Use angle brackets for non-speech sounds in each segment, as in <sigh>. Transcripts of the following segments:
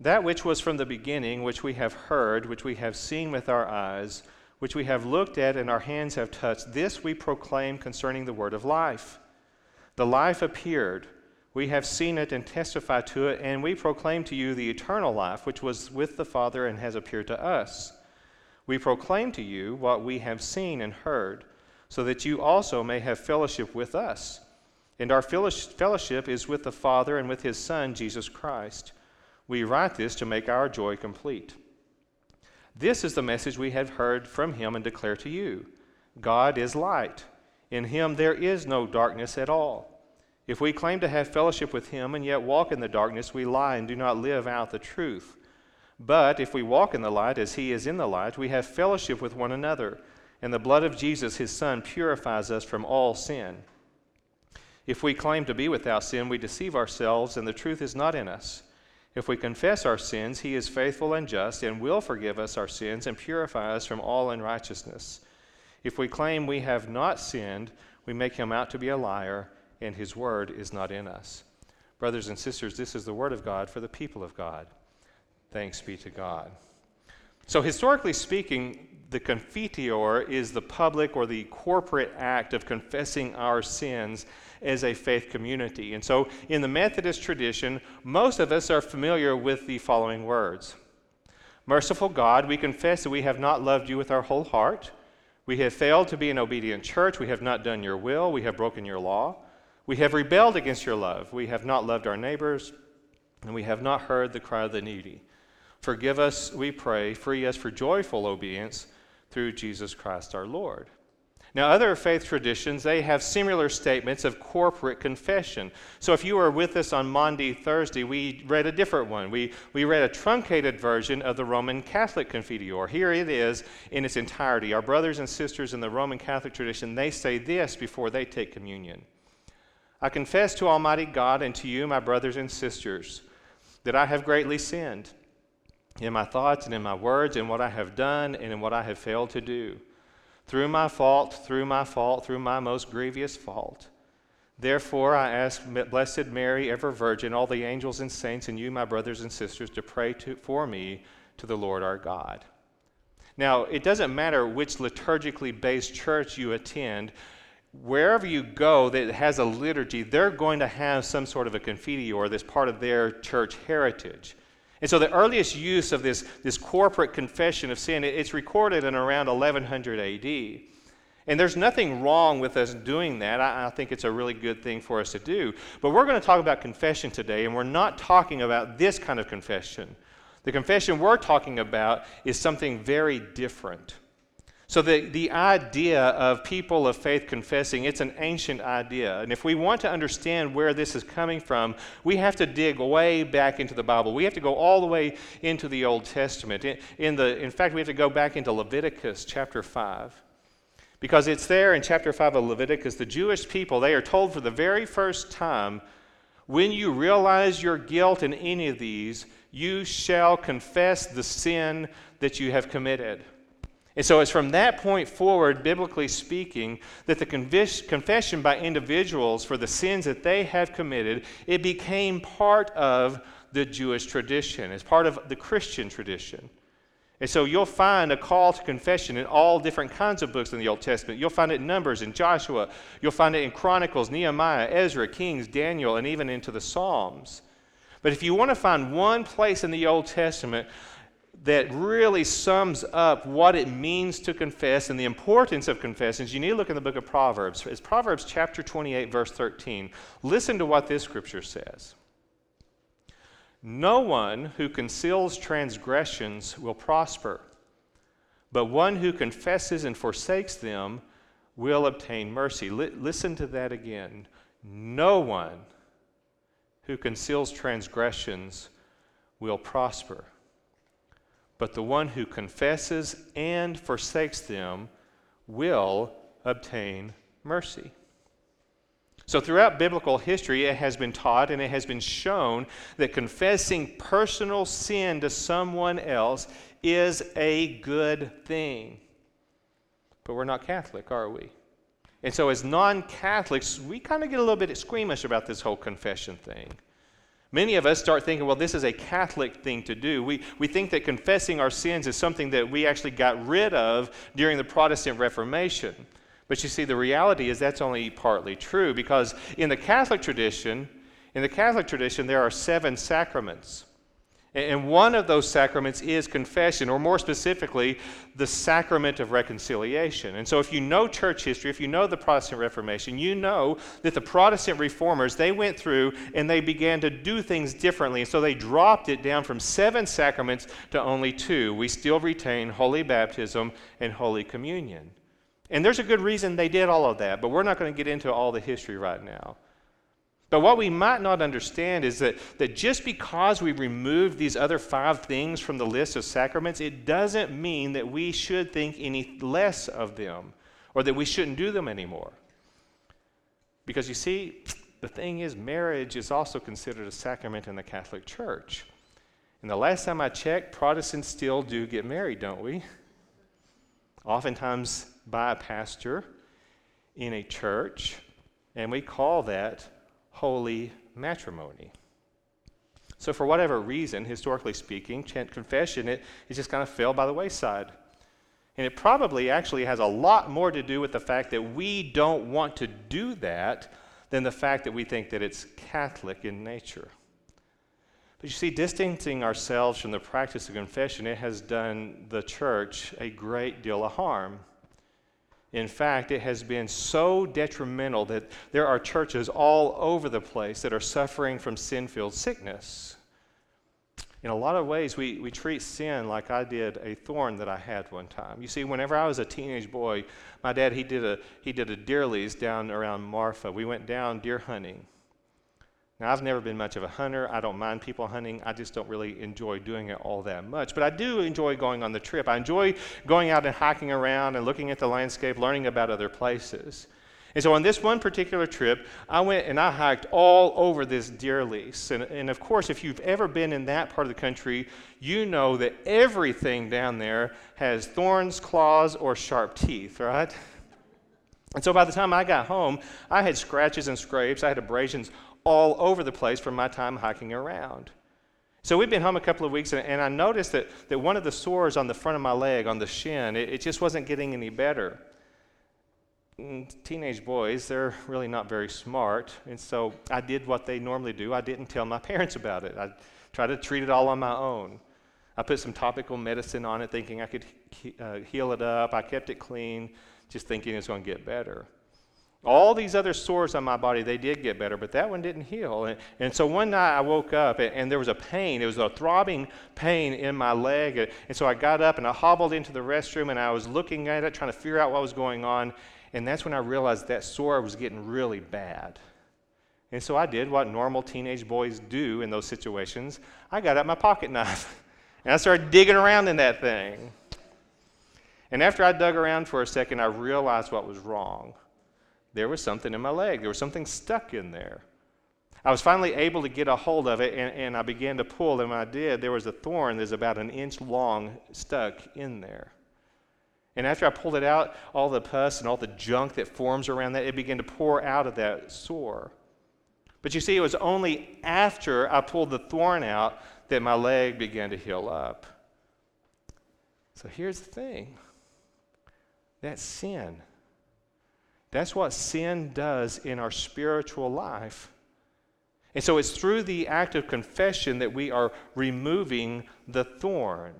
That which was from the beginning, which we have heard, which we have seen with our eyes, which we have looked at and our hands have touched, this we proclaim concerning the word of life. The life appeared. We have seen it and testify to it, and we proclaim to you the eternal life, which was with the Father and has appeared to us. We proclaim to you what we have seen and heard, so that you also may have fellowship with us. And our fellowship is with the Father and with his Son, Jesus Christ. We write this to make our joy complete. This is the message we have heard from him and declare to you God is light. In him there is no darkness at all. If we claim to have fellowship with him and yet walk in the darkness, we lie and do not live out the truth. But if we walk in the light as he is in the light, we have fellowship with one another, and the blood of Jesus, his Son, purifies us from all sin. If we claim to be without sin, we deceive ourselves, and the truth is not in us. If we confess our sins, he is faithful and just and will forgive us our sins and purify us from all unrighteousness. If we claim we have not sinned, we make him out to be a liar, and his word is not in us. Brothers and sisters, this is the word of God for the people of God. Thanks be to God. So, historically speaking, the confiteor is the public or the corporate act of confessing our sins as a faith community. And so, in the Methodist tradition, most of us are familiar with the following words Merciful God, we confess that we have not loved you with our whole heart. We have failed to be an obedient church. We have not done your will. We have broken your law. We have rebelled against your love. We have not loved our neighbors. And we have not heard the cry of the needy. Forgive us, we pray. Free us for joyful obedience through Jesus Christ our Lord. Now, other faith traditions, they have similar statements of corporate confession. So, if you were with us on Maundy Thursday, we read a different one. We, we read a truncated version of the Roman Catholic Confiteor. Here it is in its entirety. Our brothers and sisters in the Roman Catholic tradition, they say this before they take communion I confess to Almighty God and to you, my brothers and sisters, that I have greatly sinned in my thoughts and in my words, in what I have done and in what I have failed to do through my fault, through my fault, through my most grievous fault. Therefore, I ask Blessed Mary, ever Virgin, all the angels and saints, and you, my brothers and sisters, to pray to, for me to the Lord our God. Now, it doesn't matter which liturgically based church you attend, wherever you go that has a liturgy, they're going to have some sort of a confiteor that's part of their church heritage. And so the earliest use of this, this corporate confession of sin, it's recorded in around 1100 AD. And there's nothing wrong with us doing that. I, I, think it's a really good thing for us to do. But we're going to talk about confession today, and we're not talking about this kind of confession. The confession we're talking about is something very different. So, the, the idea of people of faith confessing, it's an ancient idea. And if we want to understand where this is coming from, we have to dig way back into the Bible. We have to go all the way into the Old Testament. In, in, the, in fact, we have to go back into Leviticus chapter 5. Because it's there in chapter 5 of Leviticus, the Jewish people, they are told for the very first time when you realize your guilt in any of these, you shall confess the sin that you have committed. And so it's from that point forward, biblically speaking, that the confession by individuals for the sins that they have committed, it became part of the Jewish tradition. It's part of the Christian tradition. And so you'll find a call to confession in all different kinds of books in the Old Testament. You'll find it in Numbers, in Joshua. You'll find it in Chronicles, Nehemiah, Ezra, Kings, Daniel, and even into the Psalms. But if you want to find one place in the Old Testament that really sums up what it means to confess and the importance of confessions, you need to look in the book of Proverbs. It's Proverbs chapter 28, verse 13. Listen to what this scripture says. No one who conceals transgressions will prosper, but one who confesses and forsakes them will obtain mercy. L- listen to that again. No one who conceals transgressions will prosper but the one who confesses and forsakes them will obtain mercy. So, throughout biblical history, it has been taught and it has been shown that confessing personal sin to someone else is a good thing. But we're not Catholic, are we? And so, as non Catholics, we kind of get a little bit squeamish about this whole confession thing. Many of us start thinking, well, this is a Catholic thing to do. We, we think that confessing our sins is something that we actually got rid of during the Protestant Reformation. But you see, the reality is that's only partly true because in the Catholic tradition, in the Catholic tradition, there are seven sacraments. And one of those sacraments is confession, or more specifically, the sacrament of reconciliation. And so, if you know church history, if you know the Protestant Reformation, you know that the Protestant reformers, they went through and they began to do things differently. And so, they dropped it down from seven sacraments to only two. We still retain holy baptism and holy communion. And there's a good reason they did all of that, but we're not going to get into all the history right now. But what we might not understand is that, that just because we removed these other five things from the list of sacraments, it doesn't mean that we should think any less of them or that we shouldn't do them anymore. Because you see, the thing is, marriage is also considered a sacrament in the Catholic Church. And the last time I checked, Protestants still do get married, don't we? Oftentimes by a pastor in a church, and we call that holy matrimony. So, for whatever reason, historically speaking, confession, it, it just kind of fell by the wayside. And it probably actually has a lot more to do with the fact that we don't want to do that than the fact that we think that it's Catholic in nature. But you see, distancing ourselves from the practice of confession, it has done the church a great deal of harm. In fact, it has been so detrimental that there are churches all over the place that are suffering from sin filled sickness. In a lot of ways, we, we treat sin like I did a thorn that I had one time. You see, whenever I was a teenage boy, my dad, he did a, he did a deer lease down around Marfa. We went down deer hunting. Now, I've never been much of a hunter. I don't mind people hunting. I just don't really enjoy doing it all that much. But I do enjoy going on the trip. I enjoy going out and hiking around and looking at the landscape, learning about other places. And so on this one particular trip, I went and I hiked all over this deer lease. And, and of course, if you've ever been in that part of the country, you know that everything down there has thorns, claws, or sharp teeth, right? And so by the time I got home, I had scratches and scrapes, I had abrasions all over the place from my time hiking around. So we've been home a couple of weeks, and, and I noticed that, that one of the sores on the front of my leg, on the shin, it, it just wasn't getting any better. Mm, teenage boys, they're really not very smart, and so I did what they normally do. I didn't tell my <laughs> parents about it. I tried to treat it all on my own. I put some topical medicine on it, thinking I could uh, heal it up. I kept it clean, just thinking it's going to get better. All these other sores on my body, they did get better, but that one didn't heal. And, and so one night I woke up and, and, there was a pain. It was a throbbing pain in my leg. And so I got up and I hobbled into the restroom and I was looking at it, trying to figure out what was going on. And that's when I realized that sore was getting really bad. And so I did what normal teenage boys do in those situations I got out my pocket knife <laughs> and I started digging around in that thing. And after I dug around for a second, I realized what was wrong there was something in my leg. There was something stuck in there. I was finally able to get a hold of it, and, and I began to pull. And when I did, there was a thorn that's about an inch long stuck in there. And after I pulled it out, all the pus and all the junk that forms around that, it began to pour out of that sore. But you see, it was only after I pulled the thorn out that my leg began to heal up. So here's the thing that sin. That's what sin does in our spiritual life. And so it's through the act of confession that we are removing the thorn.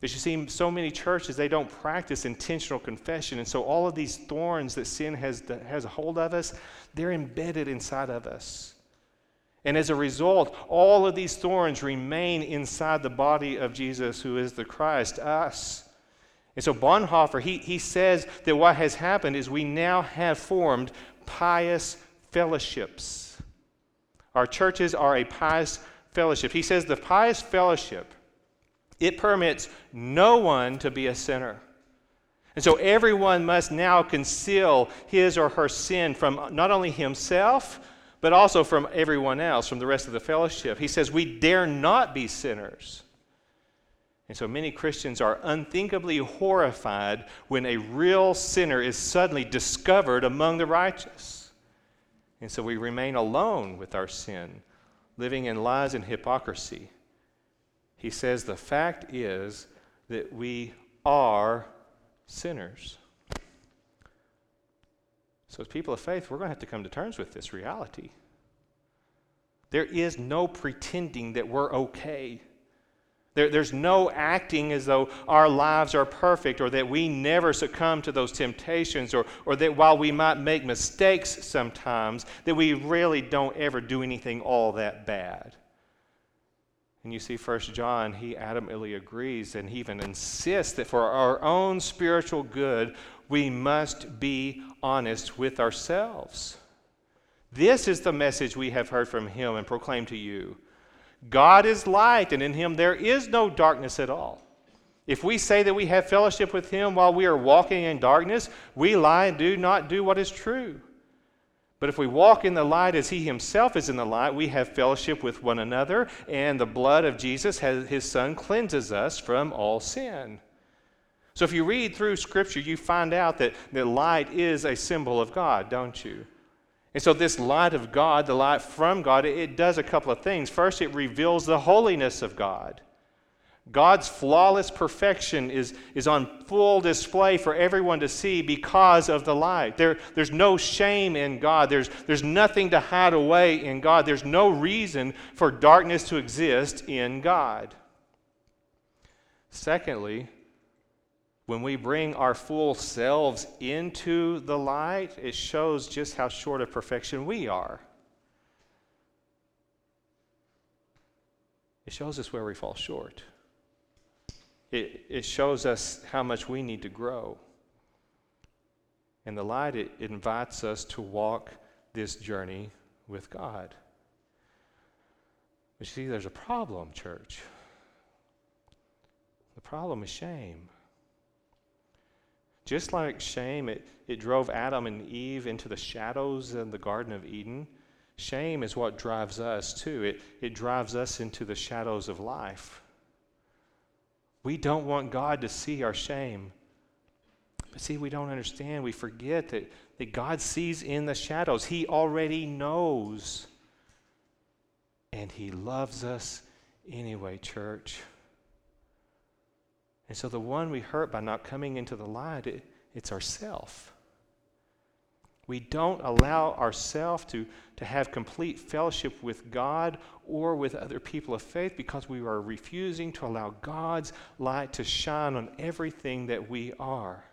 As you see, so many churches, they don't practice intentional confession. And so all of these thorns that sin has, has a hold of us, they're embedded inside of us. And as a result, all of these thorns remain inside the body of Jesus, who is the Christ, us. And so Bonhoeffer, he, he says that what has happened is we now have formed pious fellowships. Our churches are a pious fellowship. He says the pious fellowship, it permits no one to be a sinner. And so everyone must now conceal his or her sin from not only himself, but also from everyone else, from the rest of the fellowship. He says we dare not be sinners. And so many Christians are unthinkably horrified when a real sinner is suddenly discovered among the righteous. And so we remain alone with our sin, living in lies and hypocrisy. He says the fact is that we are sinners. So, as people of faith, we're going to have to come to terms with this reality. There is no pretending that we're okay. There, there's no acting as though our lives are perfect or that we never succumb to those temptations or, or that while we might make mistakes sometimes, that we really don't ever do anything all that bad. And you see, First John, he adamantly agrees and he even insists that for our own spiritual good, we must be honest with ourselves. This is the message we have heard from him and proclaimed to you. God is light, and in him there is no darkness at all. If we say that we have fellowship with him while we are walking in darkness, we lie and do not do what is true. But if we walk in the light as he himself is in the light, we have fellowship with one another, and the blood of Jesus, his son, cleanses us from all sin. So if you read through Scripture, you find out that, that light is a symbol of God, don't you? And so, this light of God, the light from God, it, does a couple of things. First, it reveals the holiness of God. God's flawless perfection is, is on full display for everyone to see because of the light. There, there's no shame in God, there's, there's nothing to hide away in God, there's no reason for darkness to exist in God. Secondly, when we bring our full selves into the light, it shows just how short of perfection we are. It shows us where we fall short. It, it shows us how much we need to grow. And the light, it, it invites us to walk this journey with God. But you see, there's a problem, church. The problem is shame. Just like shame, it, it drove Adam and Eve into the shadows in the Garden of Eden. Shame is what drives us too. It, it drives us into the shadows of life. We don't want God to see our shame. But see, we don't understand. We forget that, that God sees in the shadows, He already knows. And He loves us anyway, church. And so the one we hurt by not coming into the light, it, it's ourself. We don't allow ourselves to, to have complete fellowship with God or with other people of faith because we are refusing to allow God's light to shine on everything that we are.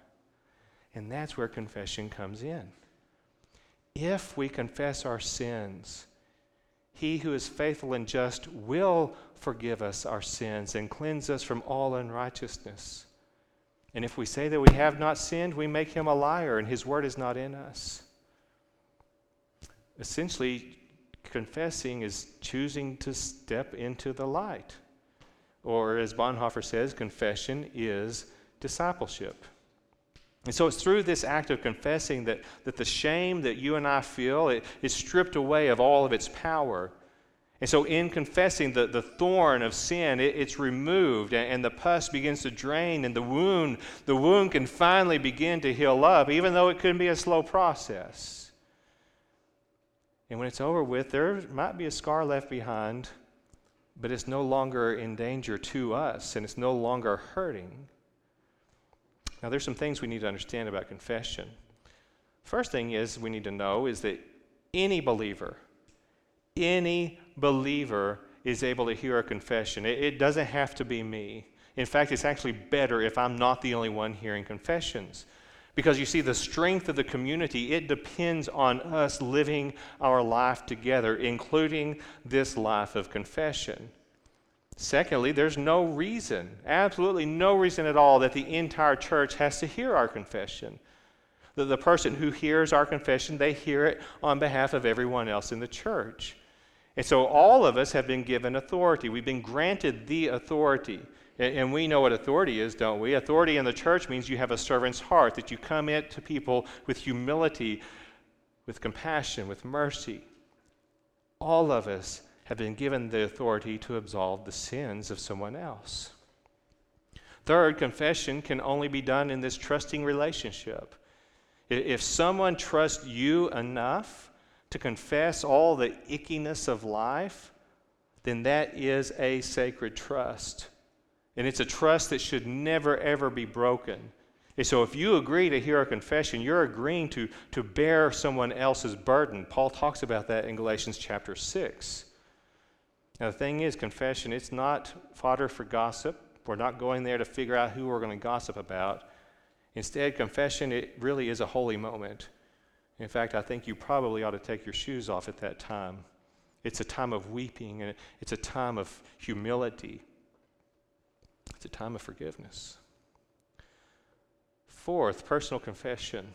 And that's where confession comes in. If we confess our sins, he who is faithful and just will forgive us our sins and cleanse us from all unrighteousness. And if we say that we have not sinned, we make him a liar, and his word is not in us. Essentially, confessing is choosing to step into the light. Or, as Bonhoeffer says, confession is discipleship. And so it's through this act of confessing that, that the shame that you and I feel it, is stripped away of all of its power. And so, in confessing the, the thorn of sin, it, it's removed and, and, the pus begins to drain, and the wound, the wound can finally begin to heal up, even though it could be a slow process. And when it's over with, there might be a scar left behind, but it's no longer in danger to us, and it's no longer hurting. Now, there's some things we need to understand about confession. First thing is we need to know is that any believer, any believer is able to hear a confession. It, it, doesn't have to be me. In fact, it's actually better if I'm not the only one hearing confessions. Because you see, the strength of the community, it depends on us living our life together, including this life of confession. Secondly, there's no reason, absolutely no reason at all, that the entire church has to hear our confession. The, the person who hears our confession, they hear it on behalf of everyone else in the church. And so all of us have been given authority. We've been granted the authority. And we know what authority is, don't we? Authority in the church means you have a servant's heart, that you come in to people with humility, with compassion, with mercy. All of us have been given the authority to absolve the sins of someone else. Third, confession can only be done in this trusting relationship. If someone trusts you enough to confess all the ickiness of life, then that is a sacred trust. And it's a trust that should never, ever be broken. And so if you agree to hear a confession, you're agreeing to, to bear someone else's burden. Paul talks about that in Galatians chapter 6. Now, the thing is, confession, it's not fodder for gossip. We're not going there to figure out who we're going to gossip about. Instead, confession, it really is a holy moment. In fact, I think you probably ought to take your shoes off at that time. It's a time of weeping, and it's a time of humility. It's a time of forgiveness. Fourth, personal confession.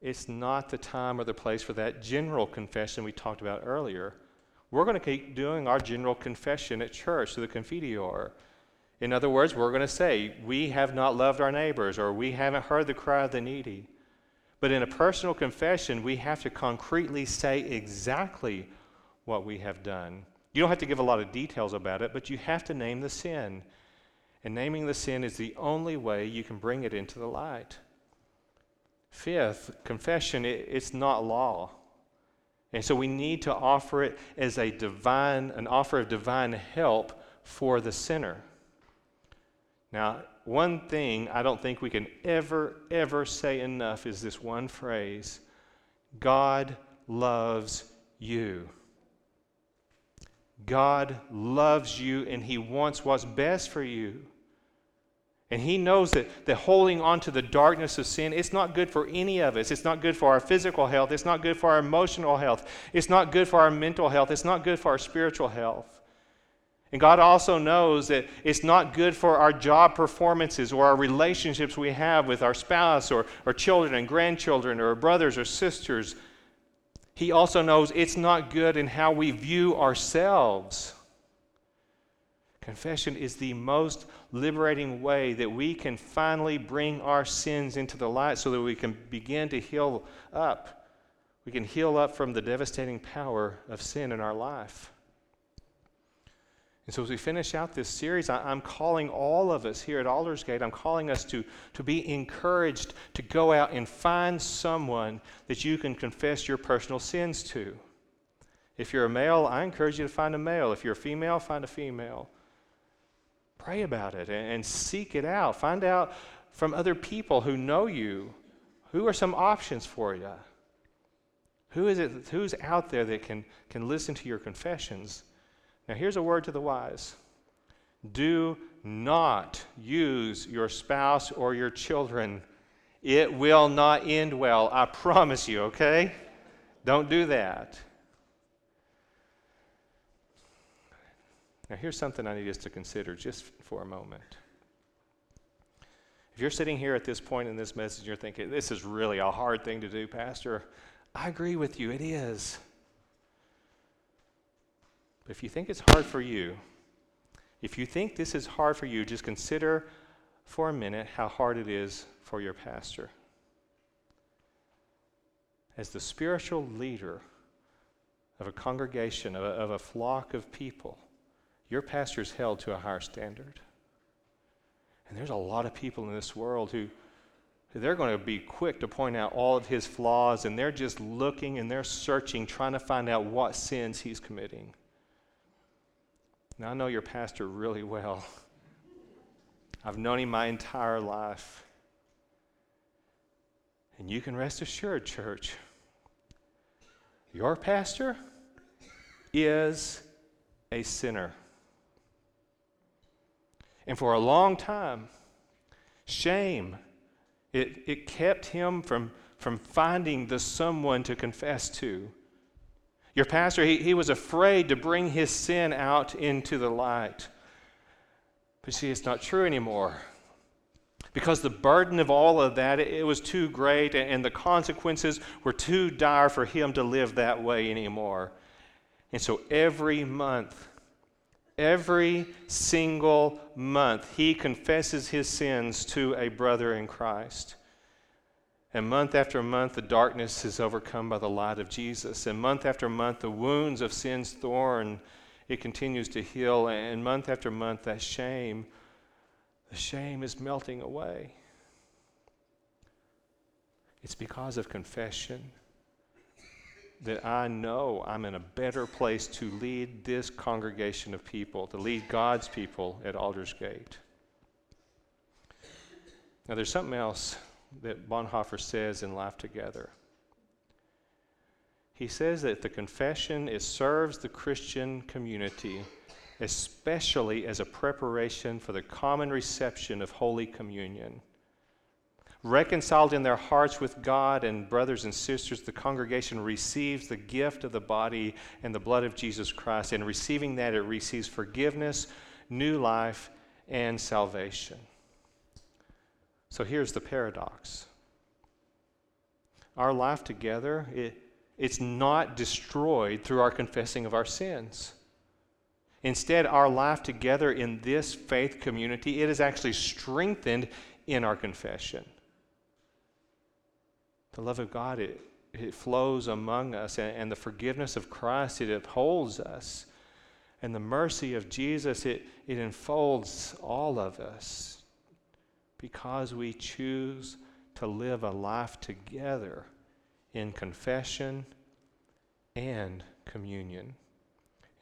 It's not the time or the place for that general confession we talked about earlier. We're going to keep doing our general confession at church, to the Confiteor. In other words, we're going to say, We have not loved our neighbors, or we haven't heard the cry of the needy. But in a personal confession, we have to concretely say exactly what we have done. You don't have to give a lot of details about it, but you have to name the sin. And naming the sin is the only way you can bring it into the light. Fifth, confession, it, it's not law. And so we need to offer it as a divine, an offer of divine help for the sinner. Now, one thing I don't think we can ever, ever say enough is this one phrase God loves you. God loves you and He wants what's best for you. And he knows that, that holding on to the darkness of sin, it's not good for any of us. It's not good for our physical health. It's not good for our emotional health. It's not good for our mental health. It's not good for our spiritual health. And God also knows that it's not good for our job performances or our relationships we have with our spouse or, or children and grandchildren or brothers or sisters. He also knows it's not good in how we view ourselves. Confession is the most liberating way that we can finally bring our sins into the light so that we can begin to heal up. We can heal up from the devastating power of sin in our life. And so, as we finish out this series, I, am calling all of us here at Aldersgate, I'm calling us to, to be encouraged to go out and find someone that you can confess your personal sins to. If you're a male, I encourage you to find a male. If you're a female, find a female. Pray about it and seek it out. Find out from other people who know you who are some options for you. Who is it who's out there that can, can listen to your confessions? Now here's a word to the wise. Do not use your spouse or your children. It will not end well. I promise you, okay? Don't do that. Now, here's something I need us to consider just for a moment. If you're sitting here at this point in this message, you're thinking, this is really a hard thing to do, Pastor. I agree with you, it is. But if you think it's hard for you, if you think this is hard for you, just consider for a minute how hard it is for your pastor. As the spiritual leader of a congregation, of a, of a flock of people, your pastor is held to a higher standard. And there's a lot of people in this world who they're going to be quick to point out all of his flaws, and they're just looking and they're searching, trying to find out what sins he's committing. Now, I know your pastor really well. <laughs> I've known him my entire life. And you can rest assured, church, your pastor is a sinner. And for a long time, shame, it, it kept him from, from finding the someone to confess to. Your pastor, he, he was afraid to bring his sin out into the light. But see, it's not true anymore. Because the burden of all of that, it, was too great, and the consequences were too dire for him to live that way anymore. And so every month, Every single month, he confesses his sins to a brother in Christ. And month after month, the darkness is overcome by the light of Jesus. And month after month, the wounds of sin's thorn, it continues to heal. And month after month, that shame, the shame is melting away. It's because of confession that I know I'm in a better place to lead this congregation of people, to lead God's people at Aldersgate. Now, there's something else that Bonhoeffer says in Life Together. He says that the confession it serves the Christian community, especially as a preparation for the common reception of Holy Communion. Reconciled in their hearts with God and brothers and sisters, the congregation receives the gift of the body and the blood of Jesus Christ. And receiving that, it receives forgiveness, new life, and salvation. So here's the paradox our life together, it, it's not destroyed through our confessing of our sins. Instead, our life together in this faith community, it is actually strengthened in our confession. The love of God, it, it flows among us, and, and the forgiveness of Christ, it upholds us. And the mercy of Jesus, it, it enfolds all of us because we choose to live a life together in confession and communion.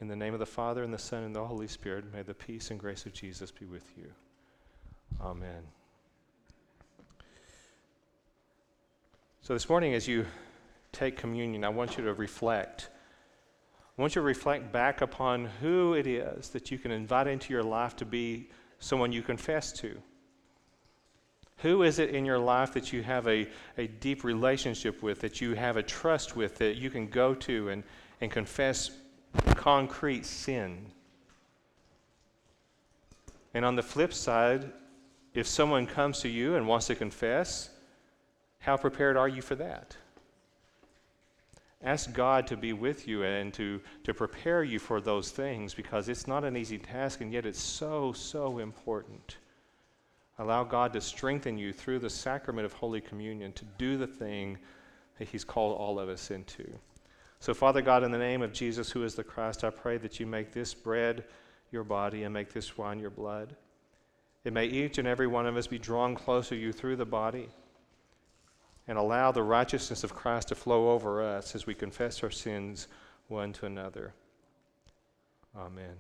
In the name of the Father, and the Son, and the Holy Spirit, may the peace and grace of Jesus be with you. Amen. So, this morning, as you take communion, I want you to reflect. I want you to reflect back upon who it is that you can invite into your life to be someone you confess to. Who is it in your life that you have a, a deep relationship with, that you have a trust with, that you can go to and, and confess concrete sin? And on the flip side, if someone comes to you and wants to confess, how prepared are you for that? Ask God to be with you and to, to prepare you for those things because it's not an easy task and yet it's so, so important. Allow God to strengthen you through the sacrament of Holy Communion to do the thing that He's called all of us into. So, Father God, in the name of Jesus, who is the Christ, I pray that you make this bread your body and make this wine your blood. It may each and every one of us be drawn closer to you through the body and allow the righteousness of Christ to flow over us as we confess our sins one to another. Amen.